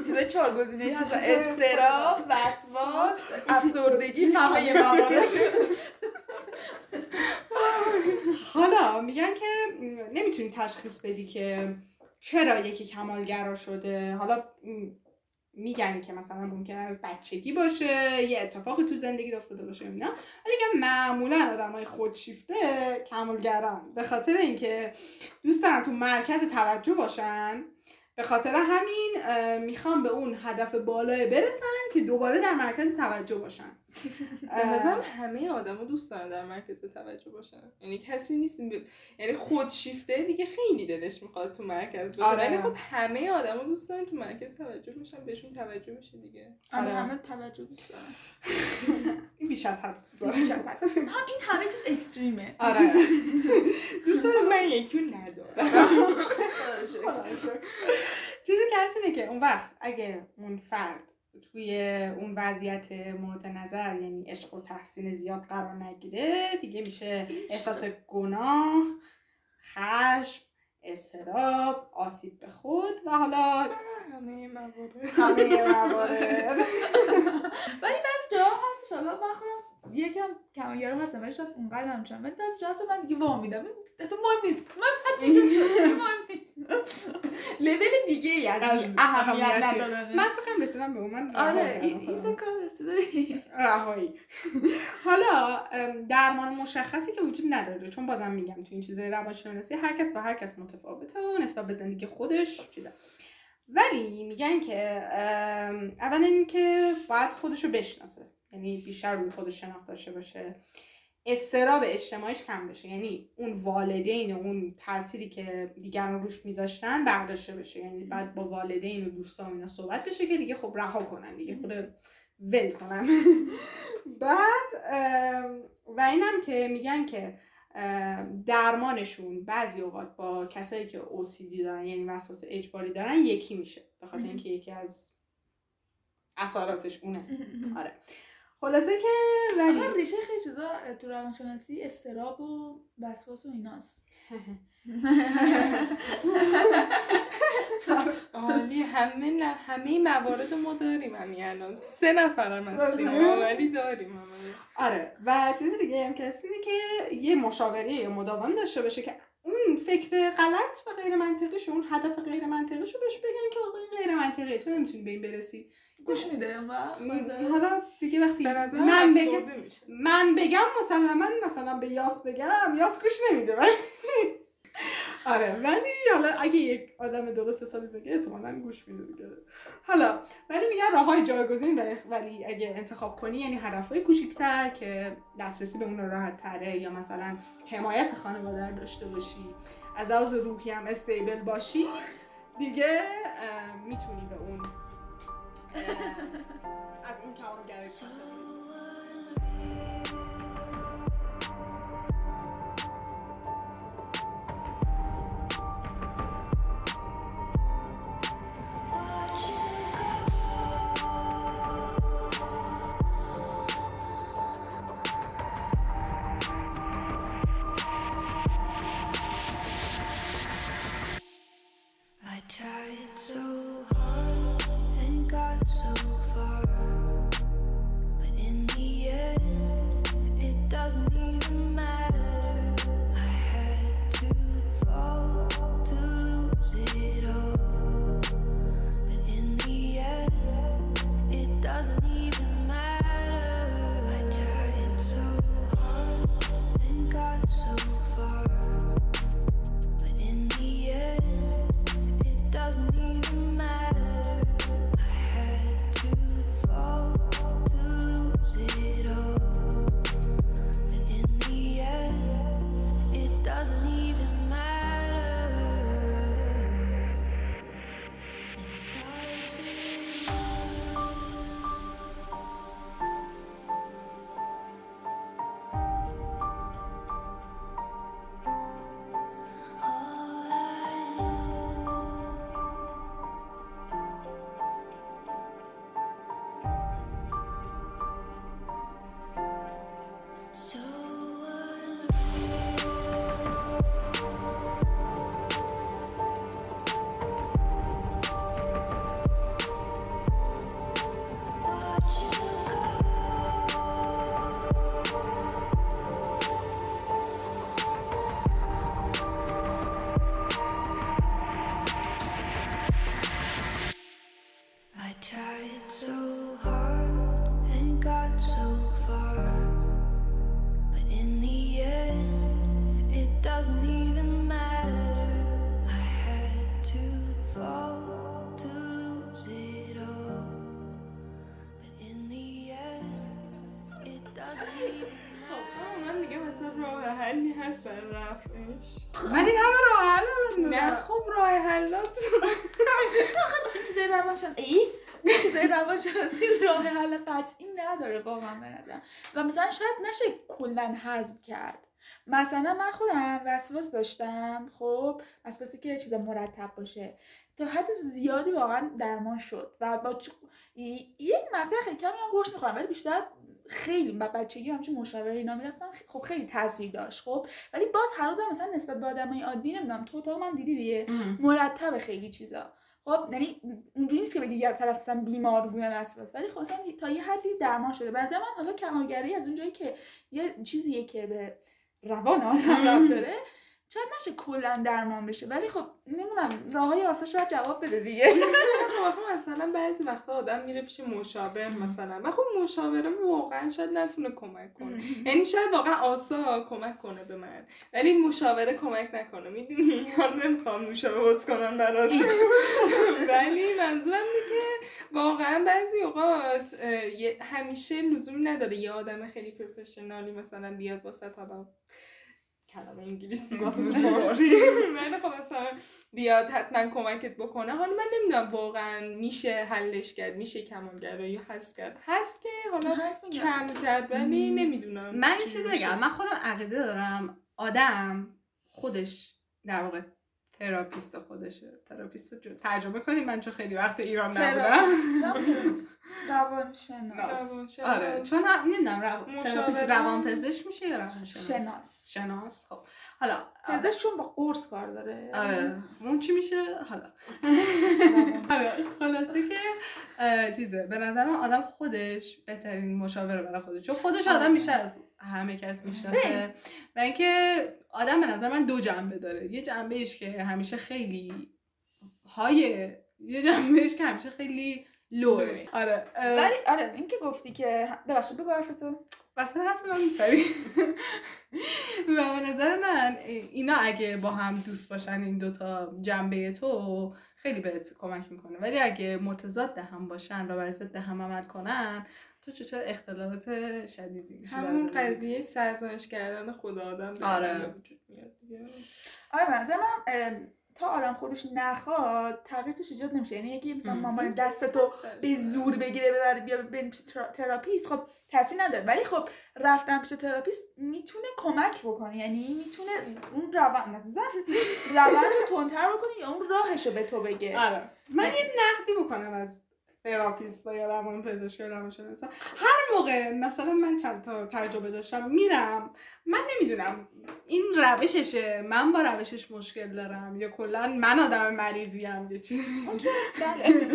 چیزای چهار گزینه هست. استراب وسواس افسردگی همه موارد. حالا میگن که نمی‌تونی تشخیص بدی که چرا یکی کمالگرا شده؟ حالا میگن که مثلا ممکنه از بچگی باشه یه اتفاقی تو زندگی افتاده باشه اینا. ولی میگن معمولا آدمای خودشیفته کمالگران. به خاطر اینکه دوست دارن تو مرکز توجه باشن. به خاطر همین اه، می‌خوان به اون هدف بالای برسن که دوباره در مرکز توجه باشن به نظرم همه آدما دوست دارن در مرکز توجه باشن یعنی کسی نیست. یعنی خودشیفته دیگه خیلی دلش می‌خواد تو مرکز باشه آره. ولی خب همه آدما دوست دارن تو مرکز توجه باشن بهشون توجه میشه دیگه آره آره. همه توجه دوست دارن این بیش از حد دوست دارم. بیش از حد. هم این همه چیز اکستریمه آره دوست دارم من یکی رو ندارم. چیزی که هست اینه که اون وقت اگه اون فرد توی اون وضعیت مورد نظر یعنی عشق و تحسین زیاد قرار نگیره دیگه میشه احساس گناه خشم استراب آسیب به خود و حالا همه موارد. همه موارد. ولی بعضی جاها هستش حالا من خودم یکم کمالگرا هستم ولی شاید اونقدر نمیشم ولی بعضی جاها هست من دیگه وام میدم اصلا مهم نیست. من هر چی شد شد. مهم نیست. لول دیگه ای از از اهمیت. ندادن من فکرم رسیدم به اون من آره این کردم این خودم. فکر کنم رسیده رهایی. حالا درمان مشخصی که وجود نداره. چون بازم میگم تو این چیزای روانشناسی هر کس با هر کس متفاوته و نسبت به زندگی خودش چیزا. ولی میگن که ام، اولا اینکه باید خودش رو بشناسه. یعنی بیشتر روی خودش شناخت داشته باشه. استراب اجتماعیش کم بشه. یعنی اون والدین و اون تأثیری که دیگران روش میذاشتن برداشته بشه یعنی بعد با والدین و دوستان اینا صحبت بشه که دیگه خب رها کنن دیگه خود ول کنن. بعد و اینم که میگن که درمانشون بعضی اوقات با کسایی که OCD دارن یعنی وسواس اجباری دارن یکی میشه. به خاطر اینکه یکی از اثراتش اونه. آره. خلاصه که ولی ریشه خیلی چیزا تو روانشناسی استراب و وسواس و ایناست. عالی همه نه همه موارد ما داریم همین الان. سه نفرم هستیم. ولی داریم آره و چیز دیگه هم اینه که یه مشاوره یا مداوم داشته باشه که اون فکر غلط و غیر منطقیشو اون هدف غیر منطقیشو بهش بگن که آقا این غیر منطقیه تو نمی‌تونی به این برسی. گوش میده وقت حالا دیگه وقتی من بگم من بگم مثلا من مثلا به یاس بگم یاس گوش نمیده ولی آره ولی حالا اگه یک آدم درست حسابی بگه احتمالاً گوش میده دیگه. حالا ولی میگن راه های جایگزین ولی, ولی اگه انتخاب کنی یعنی هدف های کوچیکتر که دسترسی به اون راحت تره یا مثلا حمایت خانواده داشته باشی از لحاظ روحی هم استیبل باشی دیگه می‌تونی به اون از اون کمالگرایی فاصله بگیری. رفعش ولی همه راه حل نه. خب راه حلات. این چیزای روانشن ای؟ چیزای روانشناسی راه حل قطعی نداره واقعا به نظرم. و مثلا شاید نشه کلا حذف کرد. مثلا من خودم وسواس داشتم خب وسواسی که چیزا مرتب باشه. تا حد زیادی واقعا درمان شد. و با چ- یک مقطع خیلی کمی هم قرص می‌خورم ولی بیشتر خیلی با بچگی همچه مشاوره اینا می‌رفتم خب خیلی تاثیر داشت خب. ولی باز هنوزم مثلا نسبت به آدمای عادی نمی‌دونم تو تا من دیدی دیگه. مرتب خیلی چیزا. خب یعنی اونجوری نیست که بگی یه طرف مثلا بیمار بودن وسواس. ولی خب مثلا تا یه حدی درمان شده. به نظر من حالا کمالگرایی از اونجایی که یه چیزیه که به روان آدم داره شاید نشه کلا درمان بشه ولی خب نمی‌دونم راه های آسا شاید جواب بده دیگه. خب مثلا بعضی وقتا آدم میره پیش مشاور مثلا. و خب مشاوره واقعا شاید نتونه کمک کنه. یعنی شاید واقعا آسا کمک کنه به من. ولی مشاوره کمک نکنه. می‌دونی؟ یا نمی‌خوام نوشابه باز کنم برات ولی منظورم اینه که واقعا بعضی اوقات همیشه لزومی نداره یه آدم خیلی پروفشنالی مثلا بیاد واسه کلمه انگلیسی واسه تو فارسی ولی خب مثلا بیاد حتما کمکت بکنه. حالا من نمی‌دونم واقعا میشه حلش کرد میشه کمالگرایی حذف کرد. حذف که حالا هست. کم کرد ولی نمی‌دونم من یه چیز بگم. من خودم عقیده دارم. آدم خودش در واقع therapist خودشه. therapist رو ترجمه کنیم من چون خیلی وقت ایران نبودم. روانشناس. روانشناس. آره چون نمی‌دونم رو... therapist روان پزشک میشه یا روانشناس؟ شناس. شناس خب. حالا پزشک چون با قرص کار داره. آره اون چی میشه؟ حالا. آره خلاصه که چیزه به نظر من آدم خودش بهترین مشاوره برای خودش. چون خودش آدم میشه از همه کس می‌شناسه. و اینکه آدم به نظر من دو جنبه داره. یه جنبهش که همیشه خیلی های یه جنبهش که همیشه خیلی لوه. آره ولی آره این که گفتی که ببخشید بگو حرفتو وسط حرف من میپری و به نظر من اینا اگه با هم دوست باشن این دوتا جنبه تو خیلی بهت کمک می‌کنه ولی اگه متضاد هم باشن و بر ضد هم عمل کنن تو چطور اختلالات شدیدی میشه همون. قضیه سرزنش کردن خدا آدم آره. وجود میاد. آره من تا آدم خودش نخواد تغییر توش ایجاد نمیشه. یعنی یکی مثلا ام. مامان دستتو به زور بگیره ببره بیا بریم پیش thera- therapist. خب تاثیر نداره. ولی خب رفتن پیش therapist می‌تونه کمک بکنه. یعنی می‌تونه اون روان مثلا روان رو تندتر بکنه یا اون راهش رو به تو بگه. آره. من یه نقدی بکنم از therapist یا روان پزشک یا روانشناسا هر موقع مثلا من چند تا تجربه داشتم میرم. من نمی‌دونم این روششه. من با روشش مشکل دارم یا کلا من آدم مریضیم یا چیزی. بله.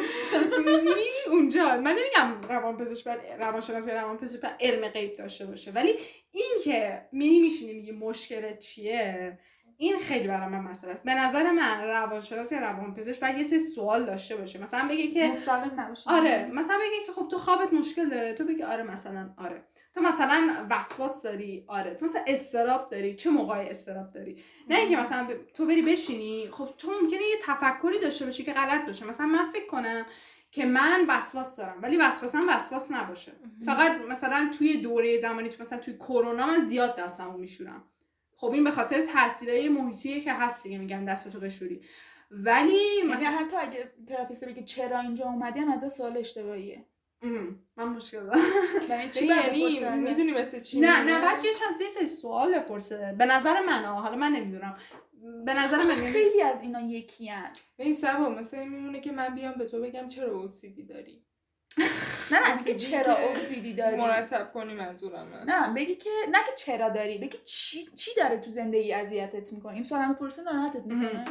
میری اونجا. من نمیگم روان پزشک روانشناس یا روان پزشک علم غیب داشته باشه. ولی این که میری میشینی میگی مشکلت چیه؟ این خیلی برای من مسئله است. به نظر من روانشناس یا روان پزشک باید یه سری سوال داشته باشه. مثلا بگه که مستقیم نباشه. آره مثلا بگه که خب تو خوابت مشکل داره تو بگی آره مثلا آره. تو مثلا وسواس داری آره. تو مثلا استراب داری چه موقعی استراب داری؟ نه اینکه مثلا ب- تو بری بشینی خب تو ممکنه یه تفکری داشته باشی که غلط باشه. مثلا من فکر کنم که من وسواس دارم ولی وسواسم وسواس نباشه. فقط مثلا توی دوره زمانی تو مثلا توی کرونا من زیاد دستمو میشورم. خب این به خاطر تاثیرهای محیطیه که هست دیگه میگن دستتو بشوری. ولی یعنی مثلا حتی اگه therapist بگه چرا اینجا اومدی هم از سوال اشتباهیه. ام، من مشکل دارم. یعنی چی؟ یعنی؟ می‌دونی مثل چی نه؟ نه بعد یه چند سه سری سوال بپرسه. به نظر من ها حالا من نمی‌دونم. به نظر من یعنی- خیلی از اینا یکی هن. این سبا مثل این میمونه که من بیام به تو بگم چرا اوسیدی داری. نه نه بگی چرا که اوسیدی داری؟ مرتب کنی منظورم من نه بگی که نه که چرا داری بگی چی چی داره تو زندگی اذیتت می‌کنه؟ این سوالمو پرسه ناراحتت می‌کنه؟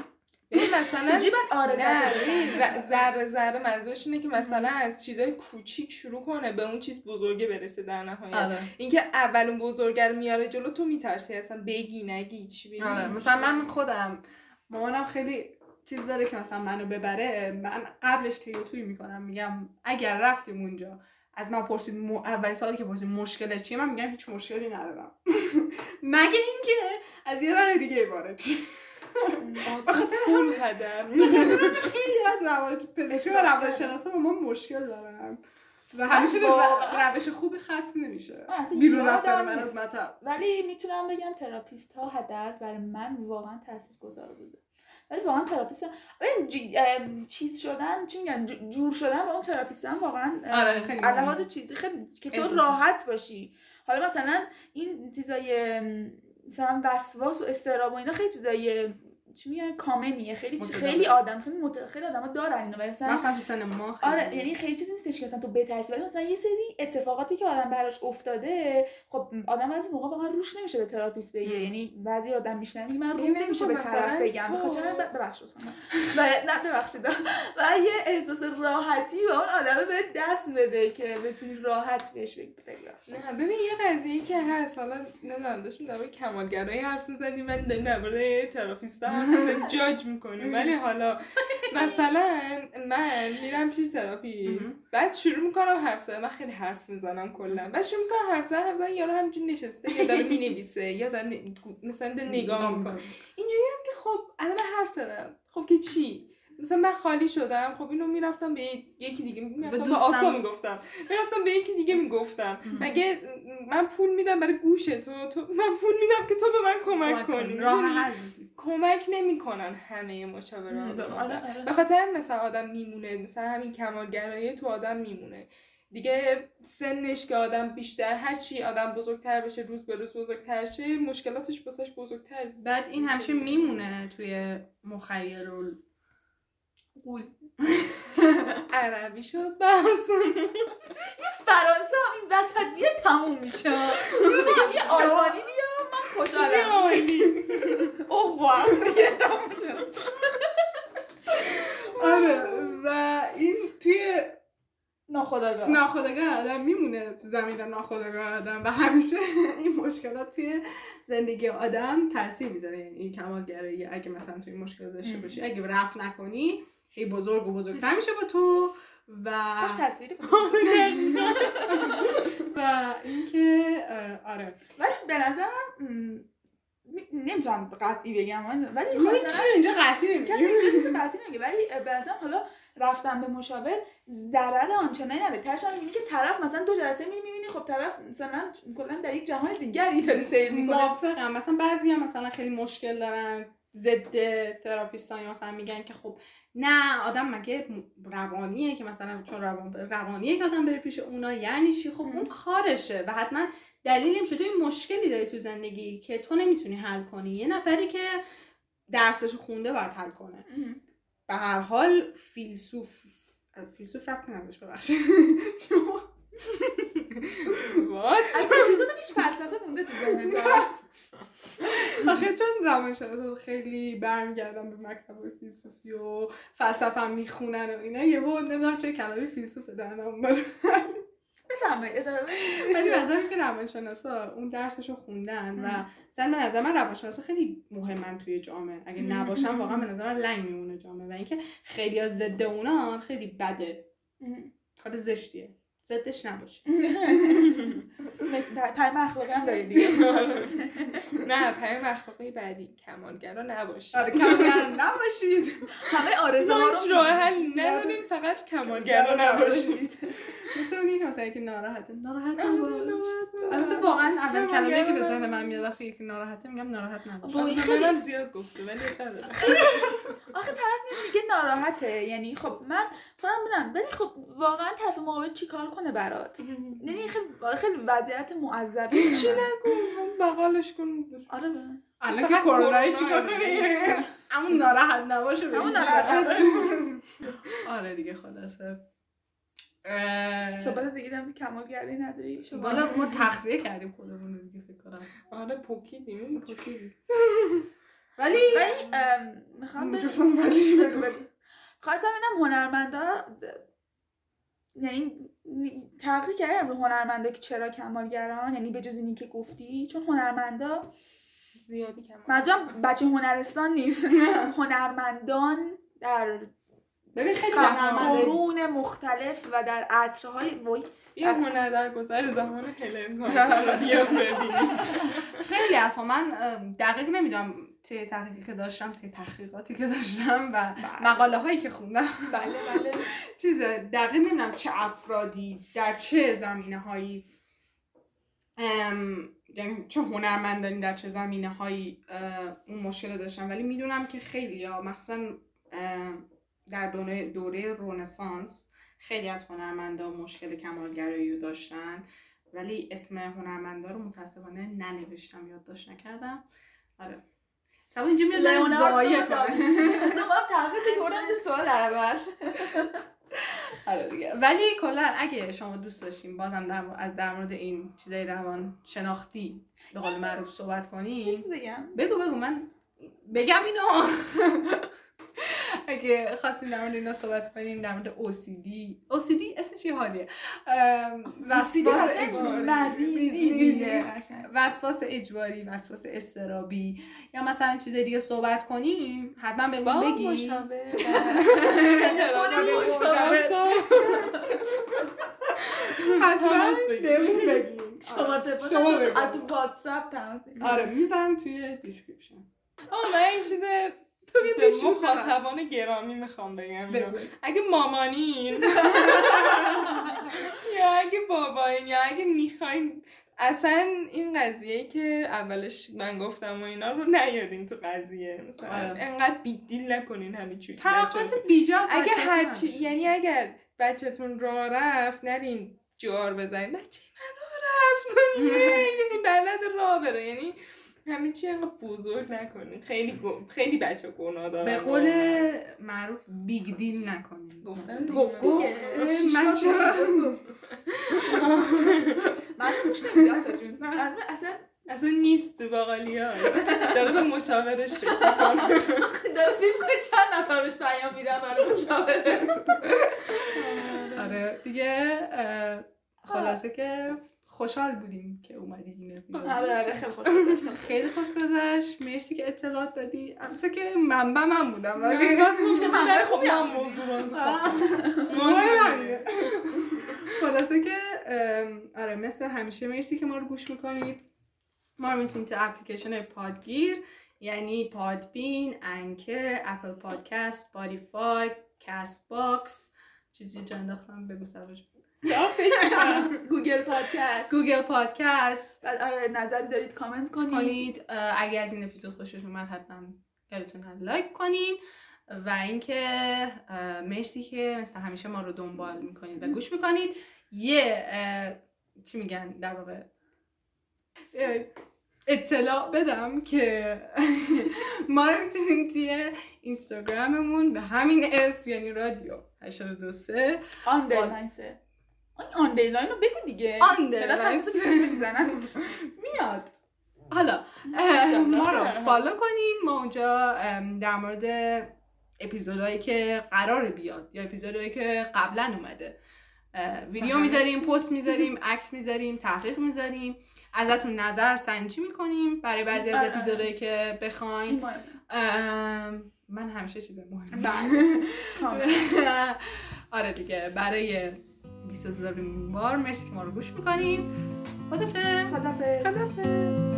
ببین مثلا آره ذره ذره منظورش اینه که مثلا از چیزای کوچیک شروع کنه به اون چیز بزرگه برسه در نهایت. آره. اینکه اولون بزرگه رو میاره جلو تو میترسی اصلا بگی نگی چی بگی آره مثلا من خودم مامانم خیلی چیز داره که مثلا منو ببره من قبلش که توی می‌کنم میگم اگر رفتیم اونجا از من پرسید م... اولین سوالی که پرسید مشکلت چیه؟ من میگم هیچ مشکلی ندارم. مگه اینکه از یه راه دیگه وارد شی. اصلا پول هدر. خیلی از روان پزشکی و روانشناسا با ما مشکل دارن. و همیشه به واقعا- روش خوبی ختم نمیشه. بیرون رفتن من. از مطب. ولی می‌تونم بگم therapist ها حداقل برای من واقعا تاثیرگذار بوده. ولی واقعا therapist ببین چیز شدن چی میگن جور شدن با اون therapist هم واقعا آره، خیلی. لحاظ چیزی خیلی که تو. راحت باشی حالا مثلا این چیزای مثلا وسواس و اضطراب و اینا خیلی چیزای چی میگن؟ common یه. خیلی متداول. خیلی آدم خیلی مت... خیلی آدما دارن اینو. مثلا مثلا تو سن ما خیلی آره یعنی خیلی چیزی نیستش که مثلا تو بترسی. ولی مثلا یه سری اتفاقاتی که آدم براش افتاده خب آدم از موقع واقعا روش نمیشه به therapist بگه. یعنی بعضی آدم می‌شینن میگه من روم ببین نمیشه خب به طرف بگم. به تو- خاطر همین ب- ببخشید. و نه ببخشید. و یه احساس راحتی به اون آدم به دست بده که بتونی راحت بهش بگی. نه ببین یه قضیه که هست. حالا نمی‌دونم داشتیم درباره کمالگرایی حرف می‌زدیم. من درباره therapist judge می‌کنیم ولی حالا مثلا من میرم پیش تراپیست بعد شروع می‌کنم حرف زدن. من خیلی حرف می‌زنم کلا. بعد شروع می‌کنم حرف زدن حرف زدن یارو همینجوری نشسته یا داره می‌نویسه یا داره مثلا نگاه می‌کنه. اینجوری هم که خب الان من حرف زدم. خب که چی؟ مثلا من خالی شدم خب اینو می‌رفتم به یکی دیگه می‌رفتم به, دوستم. آسا می‌گفتم. می‌رفتم به یکی دیگه می‌گفتم. مگه من پول میدم برای گوش تو, تو من پول میدم که تو به من کمک کنی. راه کمک نمی‌کنن همه مشاوران آره، آره. به خاطر مثلا آدم میمونه مثلا همین کمالگرایی تو آدم میمونه. دیگه سنش که آدم بیشتر هر چی آدم بزرگتر بشه روز به روز بزرگتر شه مشکلاتش واسش بزرگتر بعد این همیشه میمونه توی مخیل و قول. عربی شد بس فرانسه هم این وسط دیگه تموم میشه. یه آلمانی بیا من خوشحالم. اوه تموم شد. آره و این توی ناخودآگاه. ناخودآگاه آدم میمونه تو زمین ناخودآگاه آدم و همیشه این مشکلات توی زندگی آدم تاثیر می‌ذاره. این کمالگرایی اگه مثلا توی مشکل داشته باشی. اگه رفت نکنی هی بزرگ و بزرگتر میشه با تو و تصویری. و اینکه آره، ولی به نظرم نمی‌تونم قطعی بگم ولی چی اینجا قطعی کسی نمیگیم اینجا قطعی نمیگه ولی به نظرم حالا رفتن به مشاور ضرر آنچنانی نداره. ترش هم می‌بینی که طرف مثلا دو جلسه میری می‌بینی خب طرف مثلا کلا در یک جهان دیگری داره سیر می‌کنه. موافقم. مثلا بعضی هم مثلا خیلی مشکل دارن. ضد تراپیستان یا مثلا میگن که خب نه آدم مگه روانیه که مثلا چون روان روانیه که آدم بره پیش اونا یعنی چی؟ خب اون کارشه و حتما دلیل نمیشه تو این مشکلی داری تو زندگی که تو نمی‌تونی حل کنی. یه نفری که درسش خونده باید حل کنه. به هر حال فیلسوف فیلسوف رفتی نداشت ببخشید. وات از پیش فلسفه مونده تو ذهنت آخه چون روانشناسا خیلی برمیگردن به مکتب فیلسوفی و فلسفه هم می‌خونن و اینا یه بود نمی‌دونم چه کلمه فیلسوف دهنم اومد. بفرمایید ادامه. ولی نظر که روانشناسا اون درسشو خوندن و مثلا به نظر من روانشناسا خیلی مهمن توی جامعه. اگه نباشن واقعا به نظر من لنگ میمونه جامعه. و اینکه خیلی از ضد اونان خیلی بده. کار زشتیه. ضدش نباشه. مثل پیام اخلاقی هم دارید دیگه. نه پیام اخلاقی بعدی. کمالگرا نباشی آره کمگر نباشید. همه آرزه ها هیچ راه حل نداریم فقط کمالگرا نباشید. مثل اونی که مثلا که ناراحته. ناراحت نباش. اصلا واقعا اول کلمه که به ذهن من میاد وقتی یکی ناراحته میگم ناراحت نباش. خب، خیلی- منم زیاد گفته ولی نداره آخه طرف میگه ناراحته. یعنی خب من خودم می‌دونم ولی خب واقعا طرف مقابل چیکار کنه برات؟ یعنی خیلی خیلی وضعیت معذبی چی نگو بغلش کن. آره. الان که کرونا چیکار. کنی؟ همون ناراحت نباشه همون بگی. ناراحت. آره دیگه خلاصه. صحبت دیگه دم کمالگری نداری؟ شما والا ما تخلیه کردیم خودمون رو دیگه فکر کنم. آره پوکیدیم پوکیدیم. ولی ولی ام، می‌خوام. خواستم ببینم هنرمندا یعنی نی- تحقیق کردم رو هنرمندا که چرا کمالگران؟ یعنی به جز اینی که گفتی؟ چون هنرمندا زیادی کمال منظورم بچه هنرستان نیست. هنرمندان در ببین خیلی قرون مختلف و در عصرهای وای یه هنر در گذر زمان هلن کار بیا ببین خیلی از ها من دقیق نمی‌دونم توی تحقیقی که داشتم توی تحقیقاتی که داشتم و مقاله هایی که خوندم. بله بله. چیز دقیق نمی‌دونم چه افرادی در چه زمینه هایی یعنی چه هنرمندانی در چه زمینه هایی اون مشکل داشتن ولی می‌دونم که خیلی ها مثلا در دوره, دوره رونسانس خیلی از هنرمندا مشکل کمالگرایی رو داشتن. ولی اسم هنرمندا رو متاسفانه ننوشتم یادداشت نکردم. آره. سبا اینجا میاد زایه کنه. هم تحقیق می‌کنم تو سوال اول. آره دیگه. ولی کلا اگه شما دوست داشتین بازم در مورد- از در مورد این چیزای روان شناختی به قول معروف صحبت کنیم بگو بگو من بگم اینو. اگه خواستیم در مورد اینا صحبت کنیم در مورد OCD OCD اسمش یه حالیه. وسواس اجباری. وسواس اجباری وسواس استرابی. یا مثلا چیز دیگه صحبت کنیم حتما مشاور تلفن مشاور. حتما. بهمون بگیم شما رو بگو. از تو واتساپ تماس. آره می‌زنم توی description آه من این چیز به مخاطبان گرامی می‌خوام بگم. اگه مامانین. یا اگه باباین یا اگه می‌خواین. اصلا این قضیه که اولش من گفتم و اینا رو نیارین تو قضیه. مثلا آره. انقدر big deal نکنین همین چی توقعات بیجا اگه هرچی یعنی. اگر بچهتون راه رفت نرین جار بزنین. بچه من راه رفت. یعنی بلد راه بره. یعنی همه چی انقدر بزرگ نکنین. خیلی خیلی بچه گناه دارن به قول. معروف بیگ دیل نکنیم گفتم گفت. من چرا؟ من گوش من اصلا اصلا نیست تو باقالی ها. داره به مشاورش فکر. داره فیلم کنه چند نفر بهش پیام میدن برای مشاوره. آره دیگه خلاصه که خوشحال بودیم که اومدی این. آره آره خیلی خوش خیلی خوش گذشت. مرسی که اطلاعات دادی. البته که منبع من بودم ولی چه منبع خوبی من موضوع. خلاصه که آره مثل همیشه مرسی که ما رو گوش می‌کنید. ما رو می‌تونید تو اپلیکیشن پادگیر یعنی پادبین انکر اپل پادکست سپاتیفای کست باکس چیزی جا انداختم بگو سباش گوگل پادکست. گوگل پادکست. آره نظری دارید کامنت کنید. کنید. اگه از این اپیزود خوشتون اومد حتما یادتون نره لایک کنین. و اینکه مرسی که مثل همیشه ما رو دنبال می‌کنید و گوش می‌کنید. یه چی میگن در واقع؟ اطلاع بدم که ما رو می‌تونید توی اینستاگراممون به همین اسم یعنی رادیو 823 underline این underline رو بگو دیگه underline می‌زنن میاد حالا. ما رو follow کنین ما اونجا در مورد اپیزودهایی که قرار بیاد یا اپیزودهایی که قبلا اومده اه، ویدیو می‌ذاریم. پست می‌ذاریم عکس می‌ذاریم تحقیق می‌ذاریم ازتون نظر سنجی می‌کنیم برای بعضی از. اپیزودهایی که این بخواین. ام، من همیشه چیز مهم بله. آره دیگه برای 20 هزار بار مرسی که ما رو گوش می‌کنین. خدافظ. خدافظ. خدافظ.